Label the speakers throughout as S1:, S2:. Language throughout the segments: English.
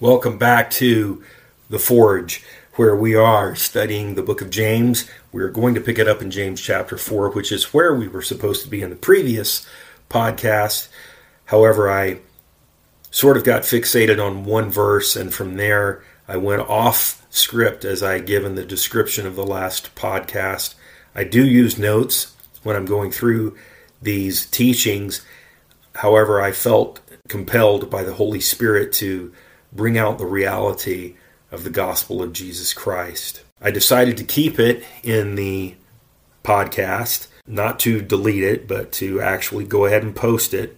S1: Welcome back to The Forge, where we are studying the book of James. We're going to pick it up in James chapter 4, which is where we were supposed to be in the previous podcast. However, I sort of got fixated on one verse, and from there I went off script as I had given the description of the last podcast. I do use notes when I'm going through these teachings. However, I felt compelled by the Holy Spirit to bring out the reality of the gospel of Jesus Christ. I decided to keep it in the podcast, not to delete it, but to actually go ahead and post it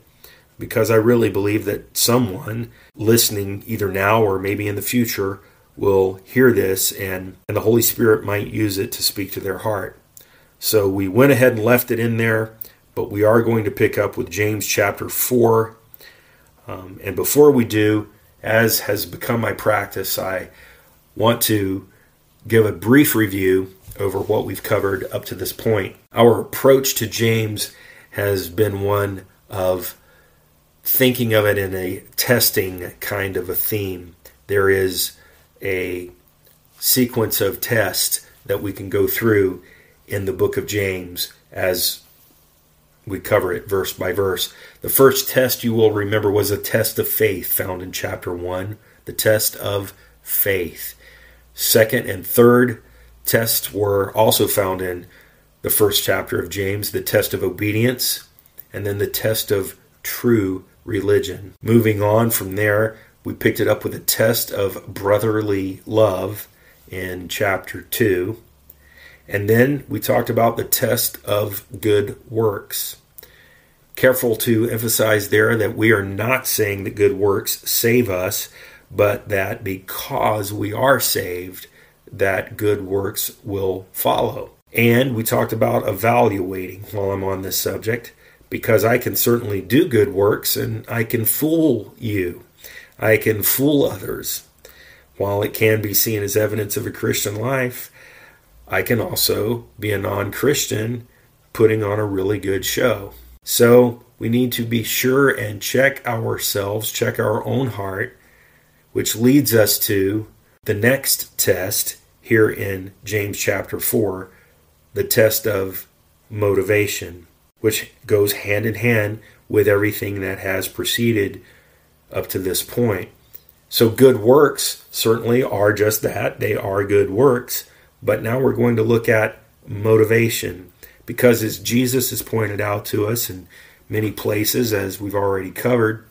S1: because I really believe that someone listening, either now or maybe in the future, will hear this and, and the Holy Spirit might use it to speak to their heart. So we went ahead and left it in there, but we are going to pick up with James chapter 4. Um, and before we do, as has become my practice, I want to give a brief review over what we've covered up to this point. Our approach to James has been one of thinking of it in a testing kind of a theme. There is a sequence of tests that we can go through in the book of James as we cover it verse by verse. The first test you will remember was a test of faith found in chapter 1, the test of faith. Second and third tests were also found in the first chapter of James, the test of obedience, and then the test of true religion. Moving on from there, we picked it up with a test of brotherly love in chapter 2. And then we talked about the test of good works. Careful to emphasize there that we are not saying that good works save us, but that because we are saved, that good works will follow. And we talked about evaluating while I'm on this subject, because I can certainly do good works and I can fool you. I can fool others. While it can be seen as evidence of a Christian life, I can also be a non Christian putting on a really good show. So we need to be sure and check ourselves, check our own heart, which leads us to the next test here in James chapter 4, the test of motivation, which goes hand in hand with everything that has preceded up to this point. So, good works certainly are just that. They are good works. But now we're going to look at motivation because, as Jesus has pointed out to us in many places, as we've already covered,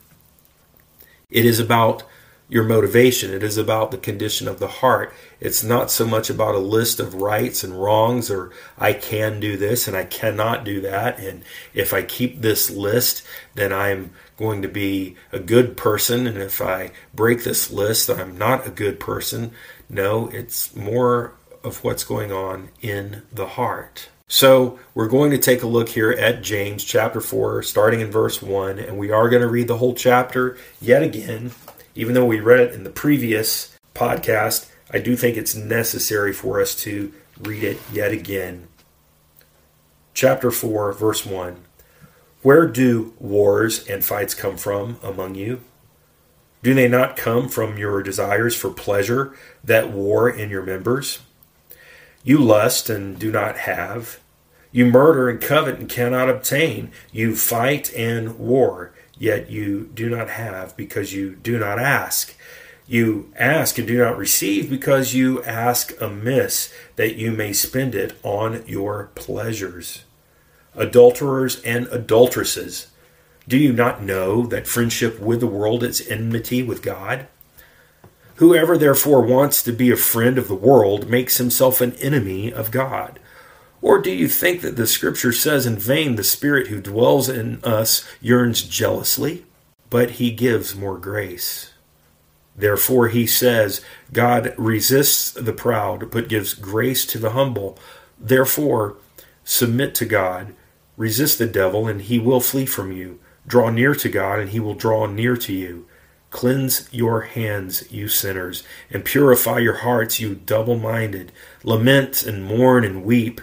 S1: it is about your motivation. It is about the condition of the heart. It's not so much about a list of rights and wrongs or I can do this and I cannot do that. And if I keep this list, then I'm going to be a good person. And if I break this list, then I'm not a good person. No, it's more of what's going on in the heart. So, we're going to take a look here at James chapter 4, starting in verse 1, and we are going to read the whole chapter yet again. Even though we read it in the previous podcast, I do think it's necessary for us to read it yet again. Chapter 4, verse 1. Where do wars and fights come from among you? Do they not come from your desires for pleasure that war in your members? You lust and do not have. You murder and covet and cannot obtain. You fight and war, yet you do not have because you do not ask. You ask and do not receive because you ask amiss, that you may spend it on your pleasures. Adulterers and adulteresses, do you not know that friendship with the world is enmity with God? Whoever therefore wants to be a friend of the world makes himself an enemy of God. Or do you think that the scripture says in vain, the Spirit who dwells in us yearns jealously? But he gives more grace. Therefore, he says, God resists the proud, but gives grace to the humble. Therefore, submit to God, resist the devil, and he will flee from you. Draw near to God, and he will draw near to you. Cleanse your hands, you sinners, and purify your hearts, you double minded. Lament and mourn and weep.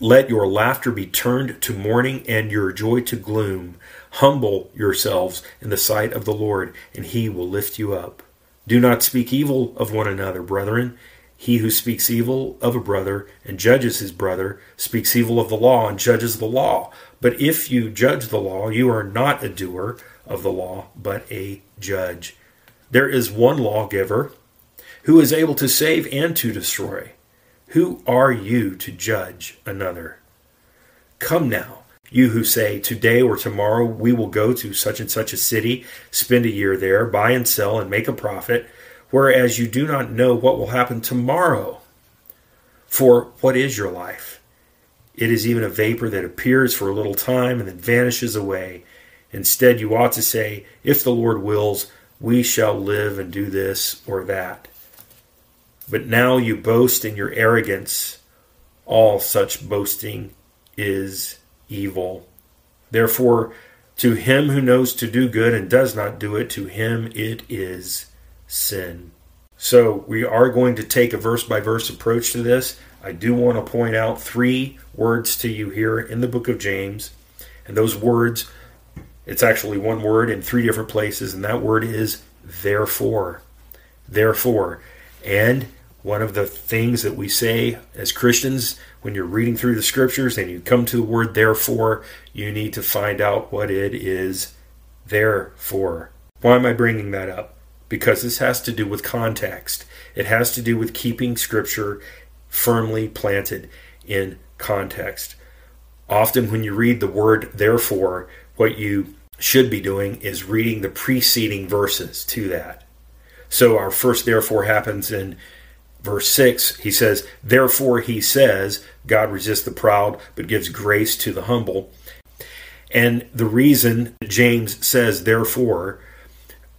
S1: Let your laughter be turned to mourning and your joy to gloom. Humble yourselves in the sight of the Lord, and he will lift you up. Do not speak evil of one another, brethren. He who speaks evil of a brother and judges his brother speaks evil of the law and judges the law. But if you judge the law, you are not a doer of the law, but a judge. There is one lawgiver who is able to save and to destroy. Who are you to judge another? Come now, you who say, Today or tomorrow we will go to such and such a city, spend a year there, buy and sell, and make a profit whereas you do not know what will happen tomorrow. For what is your life? It is even a vapor that appears for a little time and then vanishes away. Instead, you ought to say, If the Lord wills, we shall live and do this or that. But now you boast in your arrogance. All such boasting is evil. Therefore, to him who knows to do good and does not do it, to him it is sin. So we are going to take a verse by verse approach to this. I do want to point out three words to you here in the book of James. And those words, it's actually one word in three different places, and that word is therefore. Therefore. And one of the things that we say as Christians when you're reading through the scriptures and you come to the word therefore, you need to find out what it is there for. Why am I bringing that up? because this has to do with context. It has to do with keeping Scripture firmly planted in context. Often, when you read the word therefore, what you should be doing is reading the preceding verses to that. So, our first therefore happens in verse 6. He says, Therefore, he says, God resists the proud, but gives grace to the humble. And the reason James says, therefore,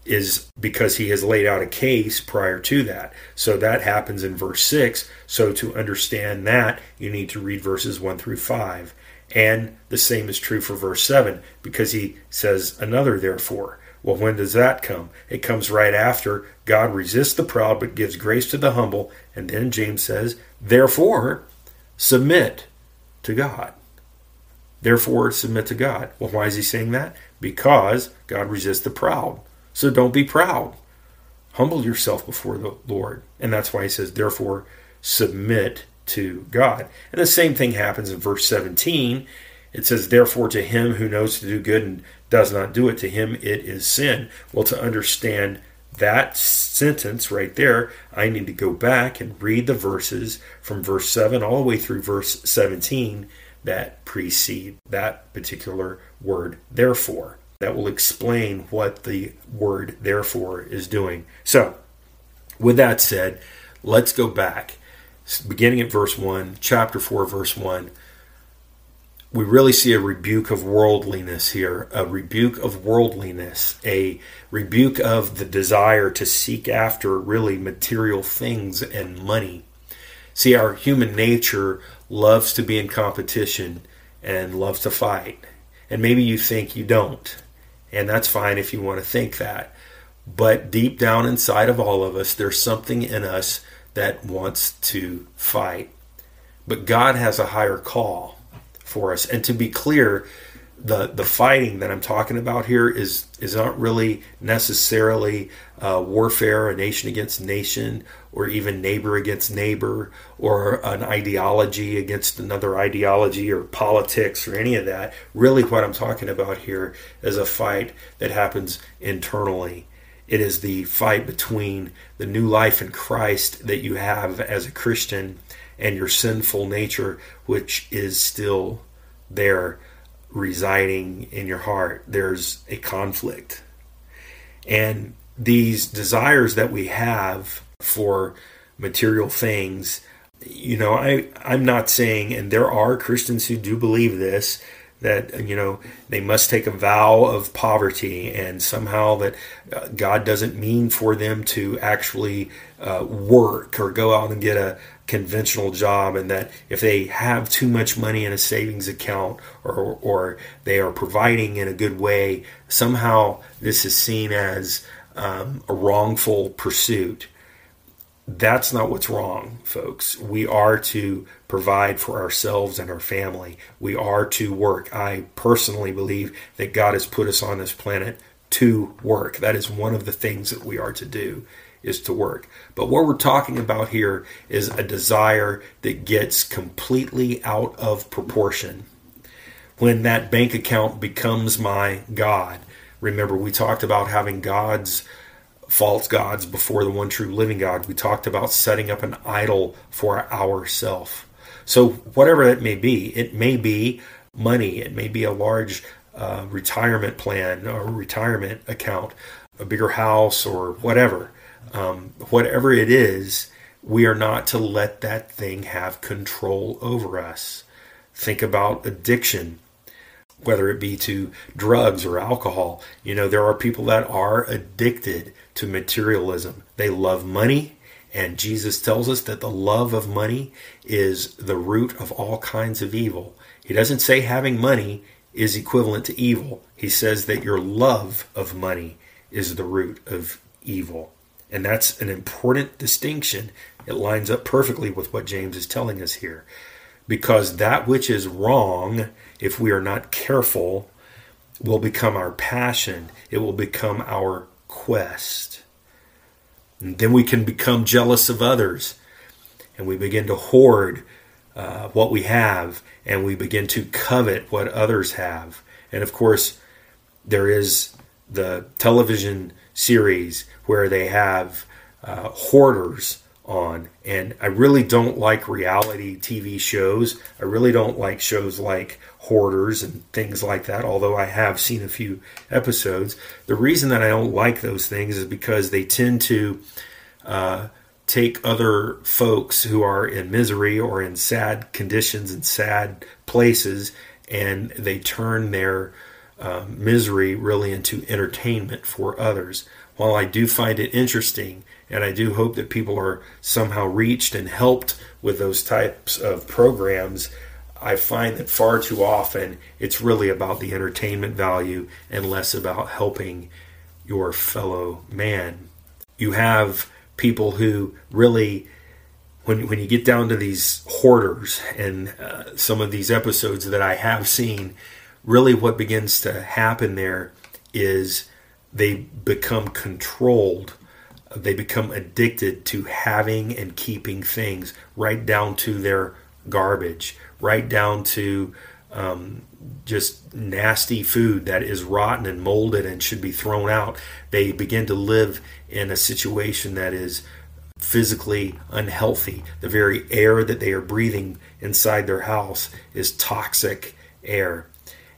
S1: is because he has laid out a case prior to that. So that happens in verse 6. So to understand that, you need to read verses 1 through 5. And the same is true for verse 7 because he says another therefore. Well, when does that come? It comes right after God resists the proud but gives grace to the humble. And then James says, therefore, submit to God. Therefore, submit to God. Well, why is he saying that? Because God resists the proud. So don't be proud. Humble yourself before the Lord. And that's why he says, therefore, submit to God. And the same thing happens in verse 17. It says, therefore, to him who knows to do good and does not do it, to him it is sin. Well, to understand that sentence right there, I need to go back and read the verses from verse 7 all the way through verse 17 that precede that particular word, therefore that will explain what the word therefore is doing. So, with that said, let's go back. Beginning at verse 1, chapter 4, verse 1, we really see a rebuke of worldliness here, a rebuke of worldliness, a rebuke of the desire to seek after really material things and money. See, our human nature loves to be in competition and loves to fight. And maybe you think you don't. And that's fine if you want to think that. But deep down inside of all of us, there's something in us that wants to fight. But God has a higher call for us. And to be clear, the the fighting that I'm talking about here is is not really necessarily uh, warfare, a nation against nation, or even neighbor against neighbor, or an ideology against another ideology, or politics, or any of that. Really, what I'm talking about here is a fight that happens internally. It is the fight between the new life in Christ that you have as a Christian and your sinful nature, which is still there residing in your heart, there's a conflict. And these desires that we have for material things, you know, I, I'm not saying, and there are Christians who do believe this, that you know they must take a vow of poverty and somehow that uh, god doesn't mean for them to actually uh, work or go out and get a conventional job and that if they have too much money in a savings account or, or they are providing in a good way somehow this is seen as um, a wrongful pursuit that's not what's wrong, folks. We are to provide for ourselves and our family. We are to work. I personally believe that God has put us on this planet to work. That is one of the things that we are to do is to work. But what we're talking about here is a desire that gets completely out of proportion. When that bank account becomes my God, remember we talked about having gods, false gods before the one true living God. We talked about setting up an idol for ourself. So, whatever that may be, it may be money, it may be a large uh, retirement plan or retirement account, a bigger house or whatever. Um, whatever it is, we are not to let that thing have control over us. Think about addiction, whether it be to drugs or alcohol. You know, there are people that are addicted to materialism. They love money, and Jesus tells us that the love of money is the root of all kinds of evil. He doesn't say having money is equivalent to evil. He says that your love of money is the root of evil. And that's an important distinction. It lines up perfectly with what James is telling us here. Because that which is wrong, if we are not careful, will become our passion, it will become our quest. And then we can become jealous of others, and we begin to hoard uh, what we have and we begin to covet what others have. And of course, there is the television series where they have uh, hoarders on. And I really don't like reality TV shows. I really don't like shows like Hoarders and things like that, although I have seen a few episodes. The reason that I don't like those things is because they tend to uh, take other folks who are in misery or in sad conditions and sad places and they turn their um, misery really into entertainment for others. While I do find it interesting and I do hope that people are somehow reached and helped with those types of programs, I find that far too often it's really about the entertainment value and less about helping your fellow man. You have people who really when when you get down to these hoarders and uh, some of these episodes that I have seen, really what begins to happen there is they become controlled. They become addicted to having and keeping things, right down to their garbage, right down to um, just nasty food that is rotten and molded and should be thrown out. They begin to live in a situation that is physically unhealthy. The very air that they are breathing inside their house is toxic air.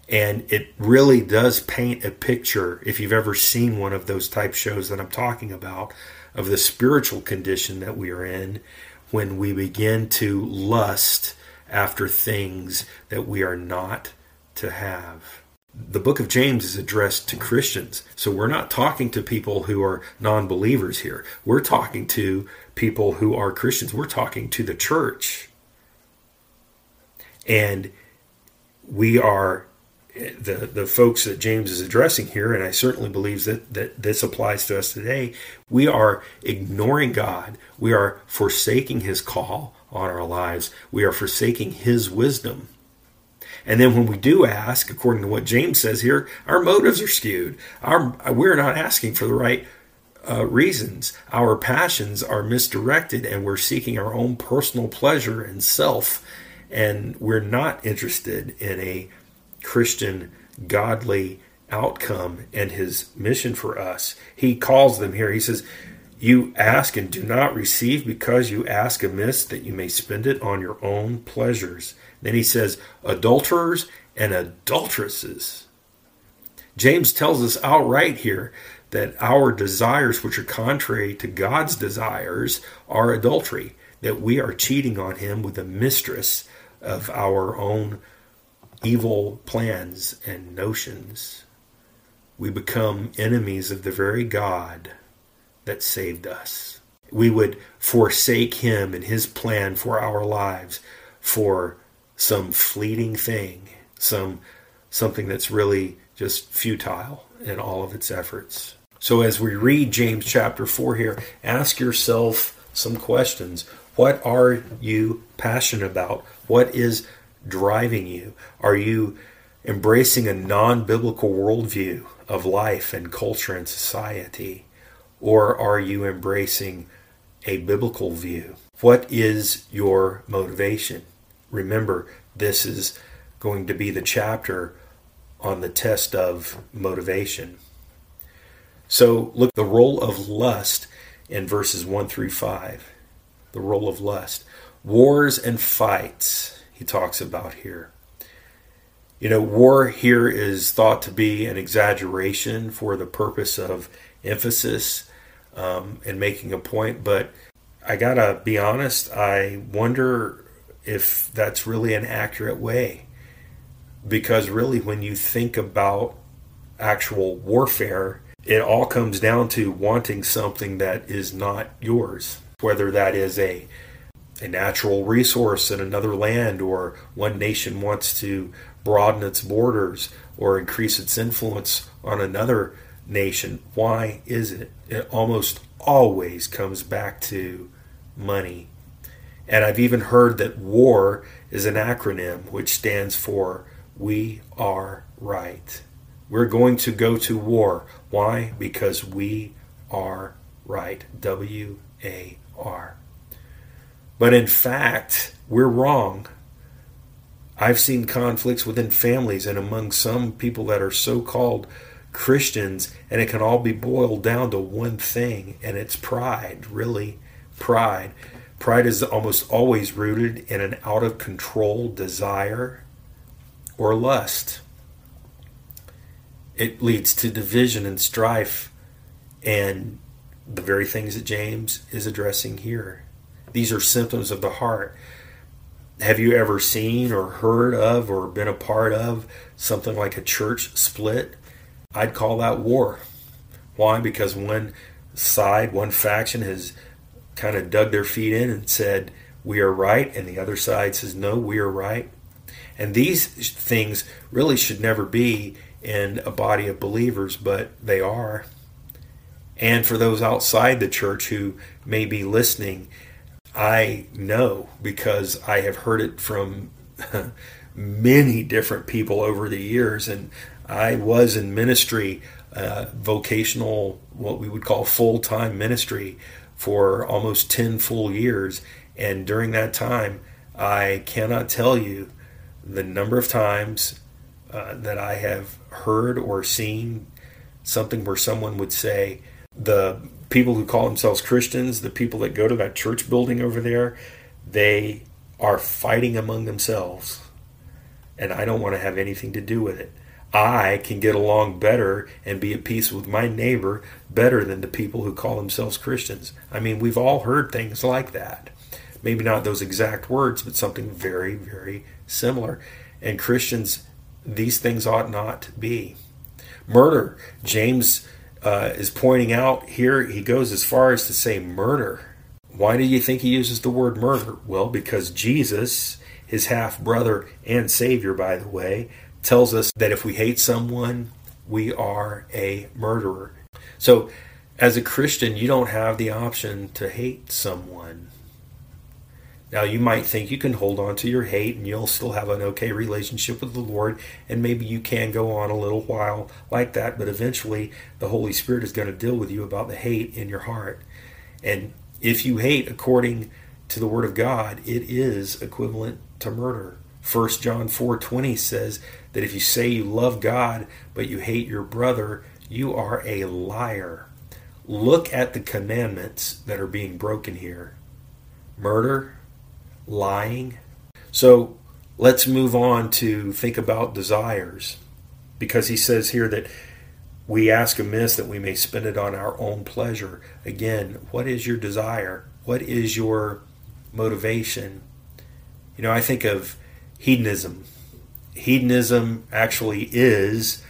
S1: And it really does paint a picture, if you've ever seen one of those type shows that I'm talking about, of the spiritual condition that we are in when we begin to lust after things that we are not to have. The book of James is addressed to Christians. So we're not talking to people who are non believers here. We're talking to people who are Christians. We're talking to the church. And we are the the folks that James is addressing here, and I certainly believe that, that this applies to us today, we are ignoring God. We are forsaking his call on our lives. We are forsaking his wisdom. And then when we do ask, according to what James says here, our motives are skewed. Our, we're not asking for the right uh, reasons. Our passions are misdirected and we're seeking our own personal pleasure and self. And we're not interested in a Christian, godly outcome and his mission for us. He calls them here. He says, You ask and do not receive because you ask amiss that you may spend it on your own pleasures. Then he says, adulterers and adulteresses. James tells us outright here that our desires, which are contrary to God's desires, are adultery, that we are cheating on Him with the mistress of our own evil plans and notions. We become enemies of the very God that saved us. We would forsake Him and His plan for our lives for some fleeting thing, some something that's really just futile in all of its efforts. So as we read James chapter 4 here, ask yourself some questions. What are you passionate about? What is driving you? Are you embracing a non biblical worldview of life and culture and society? or are you embracing a biblical view? What is your motivation? Remember, this is going to be the chapter on the test of motivation. So, look, the role of lust in verses 1 through 5. The role of lust. Wars and fights, he talks about here. You know, war here is thought to be an exaggeration for the purpose of emphasis um, and making a point, but I gotta be honest, I wonder if that's really an accurate way. Because really, when you think about actual warfare, it all comes down to wanting something that is not yours, whether that is a a natural resource in another land, or one nation wants to broaden its borders or increase its influence on another nation. Why is it? It almost always comes back to money. And I've even heard that WAR is an acronym which stands for We Are Right. We're going to go to war. Why? Because we are right. W A R. But in fact, we're wrong. I've seen conflicts within families and among some people that are so called Christians, and it can all be boiled down to one thing, and it's pride, really. Pride. Pride is almost always rooted in an out of control desire or lust it leads to division and strife and the very things that James is addressing here. These are symptoms of the heart. Have you ever seen or heard of or been a part of something like a church split? I'd call that war. Why? Because one side, one faction has kind of dug their feet in and said, We are right, and the other side says, No, we are right. And these things really should never be in a body of believers, but they are. And for those outside the church who may be listening, I know because I have heard it from many different people over the years. And I was in ministry, uh, vocational, what we would call full time ministry, for almost 10 full years. And during that time, I cannot tell you the number of times uh, that I have heard or seen something where someone would say, the people who call themselves Christians, the people that go to that church building over there, they are fighting among themselves. And I don't want to have anything to do with it. I can get along better and be at peace with my neighbor better than the people who call themselves Christians. I mean, we've all heard things like that. Maybe not those exact words, but something very, very similar. And Christians these things ought not be. Murder. James uh, is pointing out here, he goes as far as to say murder. Why do you think he uses the word murder? Well, because Jesus, his half brother and Savior, by the way, tells us that if we hate someone, we are a murderer. So, as a Christian, you don't have the option to hate someone. Now, you might think you can hold on to your hate and you'll still have an okay relationship with the Lord, and maybe you can go on a little while like that, but eventually the Holy Spirit is going to deal with you about the hate in your heart. And if you hate according to the Word of God, it is equivalent to murder. 1 John 4:20 says that if you say you love God but you hate your brother, you are a liar. Look at the commandments that are being broken here. Murder, lying. So let's move on to think about desires because he says here that we ask amiss that we may spend it on our own pleasure. Again, what is your desire? What is your motivation? You know, I think of hedonism. Hedonism actually is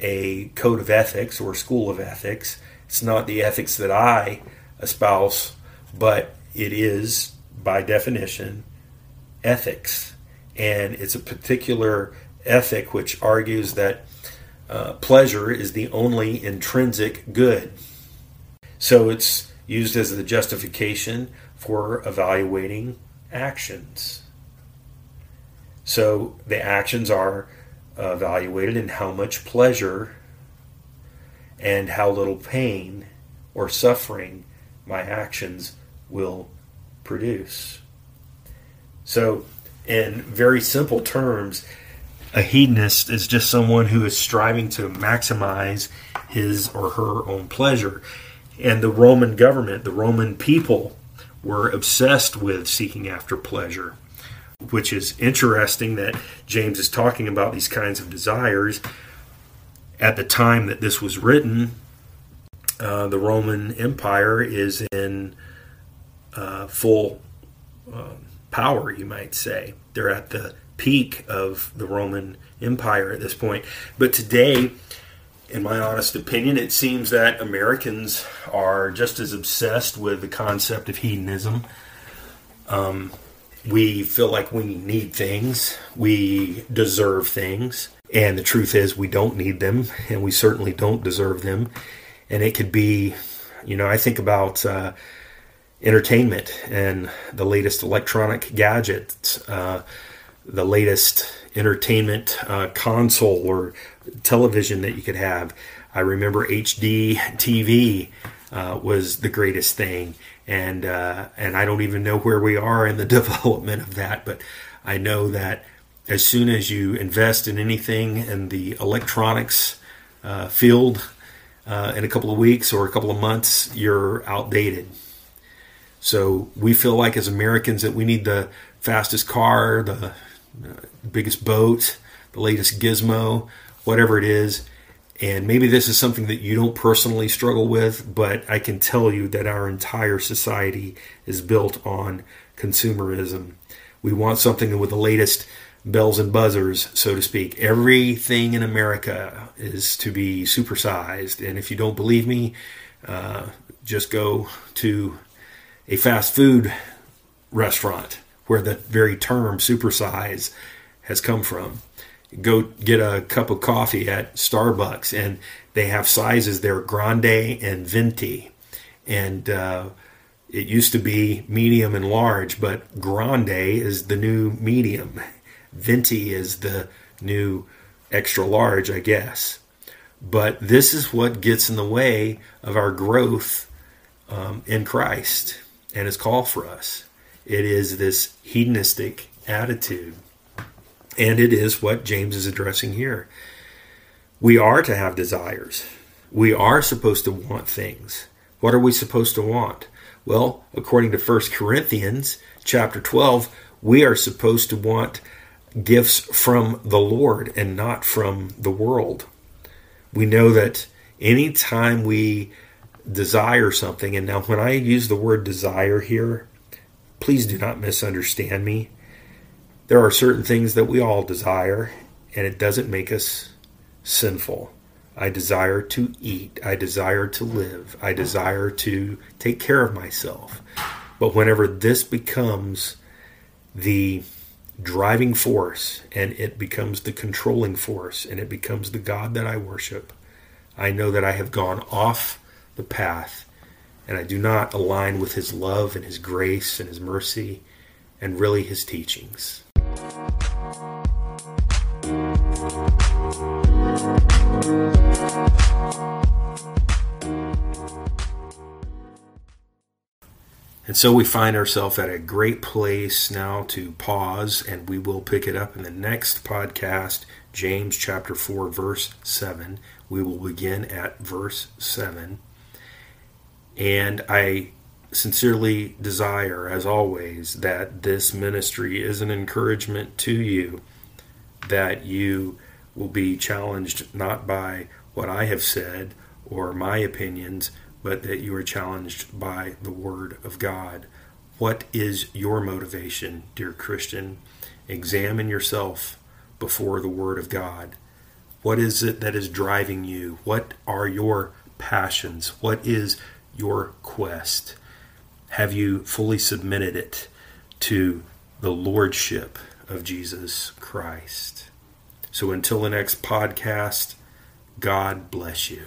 S1: a code of ethics or school of ethics. It's not the ethics that I espouse, but it is by definition, ethics. And it's a particular ethic which argues that uh, pleasure is the only intrinsic good. So it's used as the justification for evaluating actions. So the actions are evaluated in how much pleasure and how little pain or suffering my actions will produce. So, in very simple terms, a hedonist is just someone who is striving to maximize his or her own pleasure. And the Roman government, the Roman people, were obsessed with seeking after pleasure, which is interesting that James is talking about these kinds of desires. At the time that this was written, uh, the Roman Empire is in uh, full uh, power, you might say. They're at the peak of the Roman Empire at this point. But today, in my honest opinion, it seems that Americans are just as obsessed with the concept of hedonism. Um, we feel like we need things, we deserve things, and the truth is we don't need them, and we certainly don't deserve them. And it could be, you know, I think about uh, entertainment and the latest electronic gadgets, uh, the latest entertainment uh, console or television that you could have. I remember HD TV uh, was the greatest thing, and uh, and I don't even know where we are in the development of that, but I know that as soon as you invest in anything in the electronics uh, field, uh, in a couple of weeks or a couple of months, you're outdated. So we feel like as Americans that we need the fastest car, the uh, biggest boat, the latest gizmo, whatever it is. And maybe this is something that you don't personally struggle with, but I can tell you that our entire society is built on consumerism. We want something with the latest bells and buzzers, so to speak. Everything in America is to be supersized. And if you don't believe me, uh, just go to a fast food restaurant where the very term supersize has come from. Go get a cup of coffee at Starbucks, and they have sizes there grande and venti. And uh, it used to be medium and large, but grande is the new medium. Venti is the new extra large, I guess. But this is what gets in the way of our growth um, in Christ and his call for us. It is this hedonistic attitude. And it is what James is addressing here. We are to have desires. We are supposed to want things. What are we supposed to want? Well, according to 1 Corinthians chapter 12, we are supposed to want gifts from the Lord and not from the world. We know that anytime we desire something, and now when I use the word desire here, please do not misunderstand me. There are certain things that we all desire, and it doesn't make us sinful. I desire to eat. I desire to live. I desire to take care of myself. But whenever this becomes the driving force and it becomes the controlling force and it becomes the God that I worship, I know that I have gone off the path and I do not align with His love and His grace and His mercy and really His teachings. And so we find ourselves at a great place now to pause, and we will pick it up in the next podcast, James chapter 4, verse 7. We will begin at verse 7. And I sincerely desire, as always, that this ministry is an encouragement to you, that you will be challenged not by what I have said or my opinions but that you are challenged by the Word of God. What is your motivation, dear Christian? Examine yourself before the Word of God. What is it that is driving you? What are your passions? What is your quest? Have you fully submitted it to the Lordship of Jesus Christ? So until the next podcast, God bless you.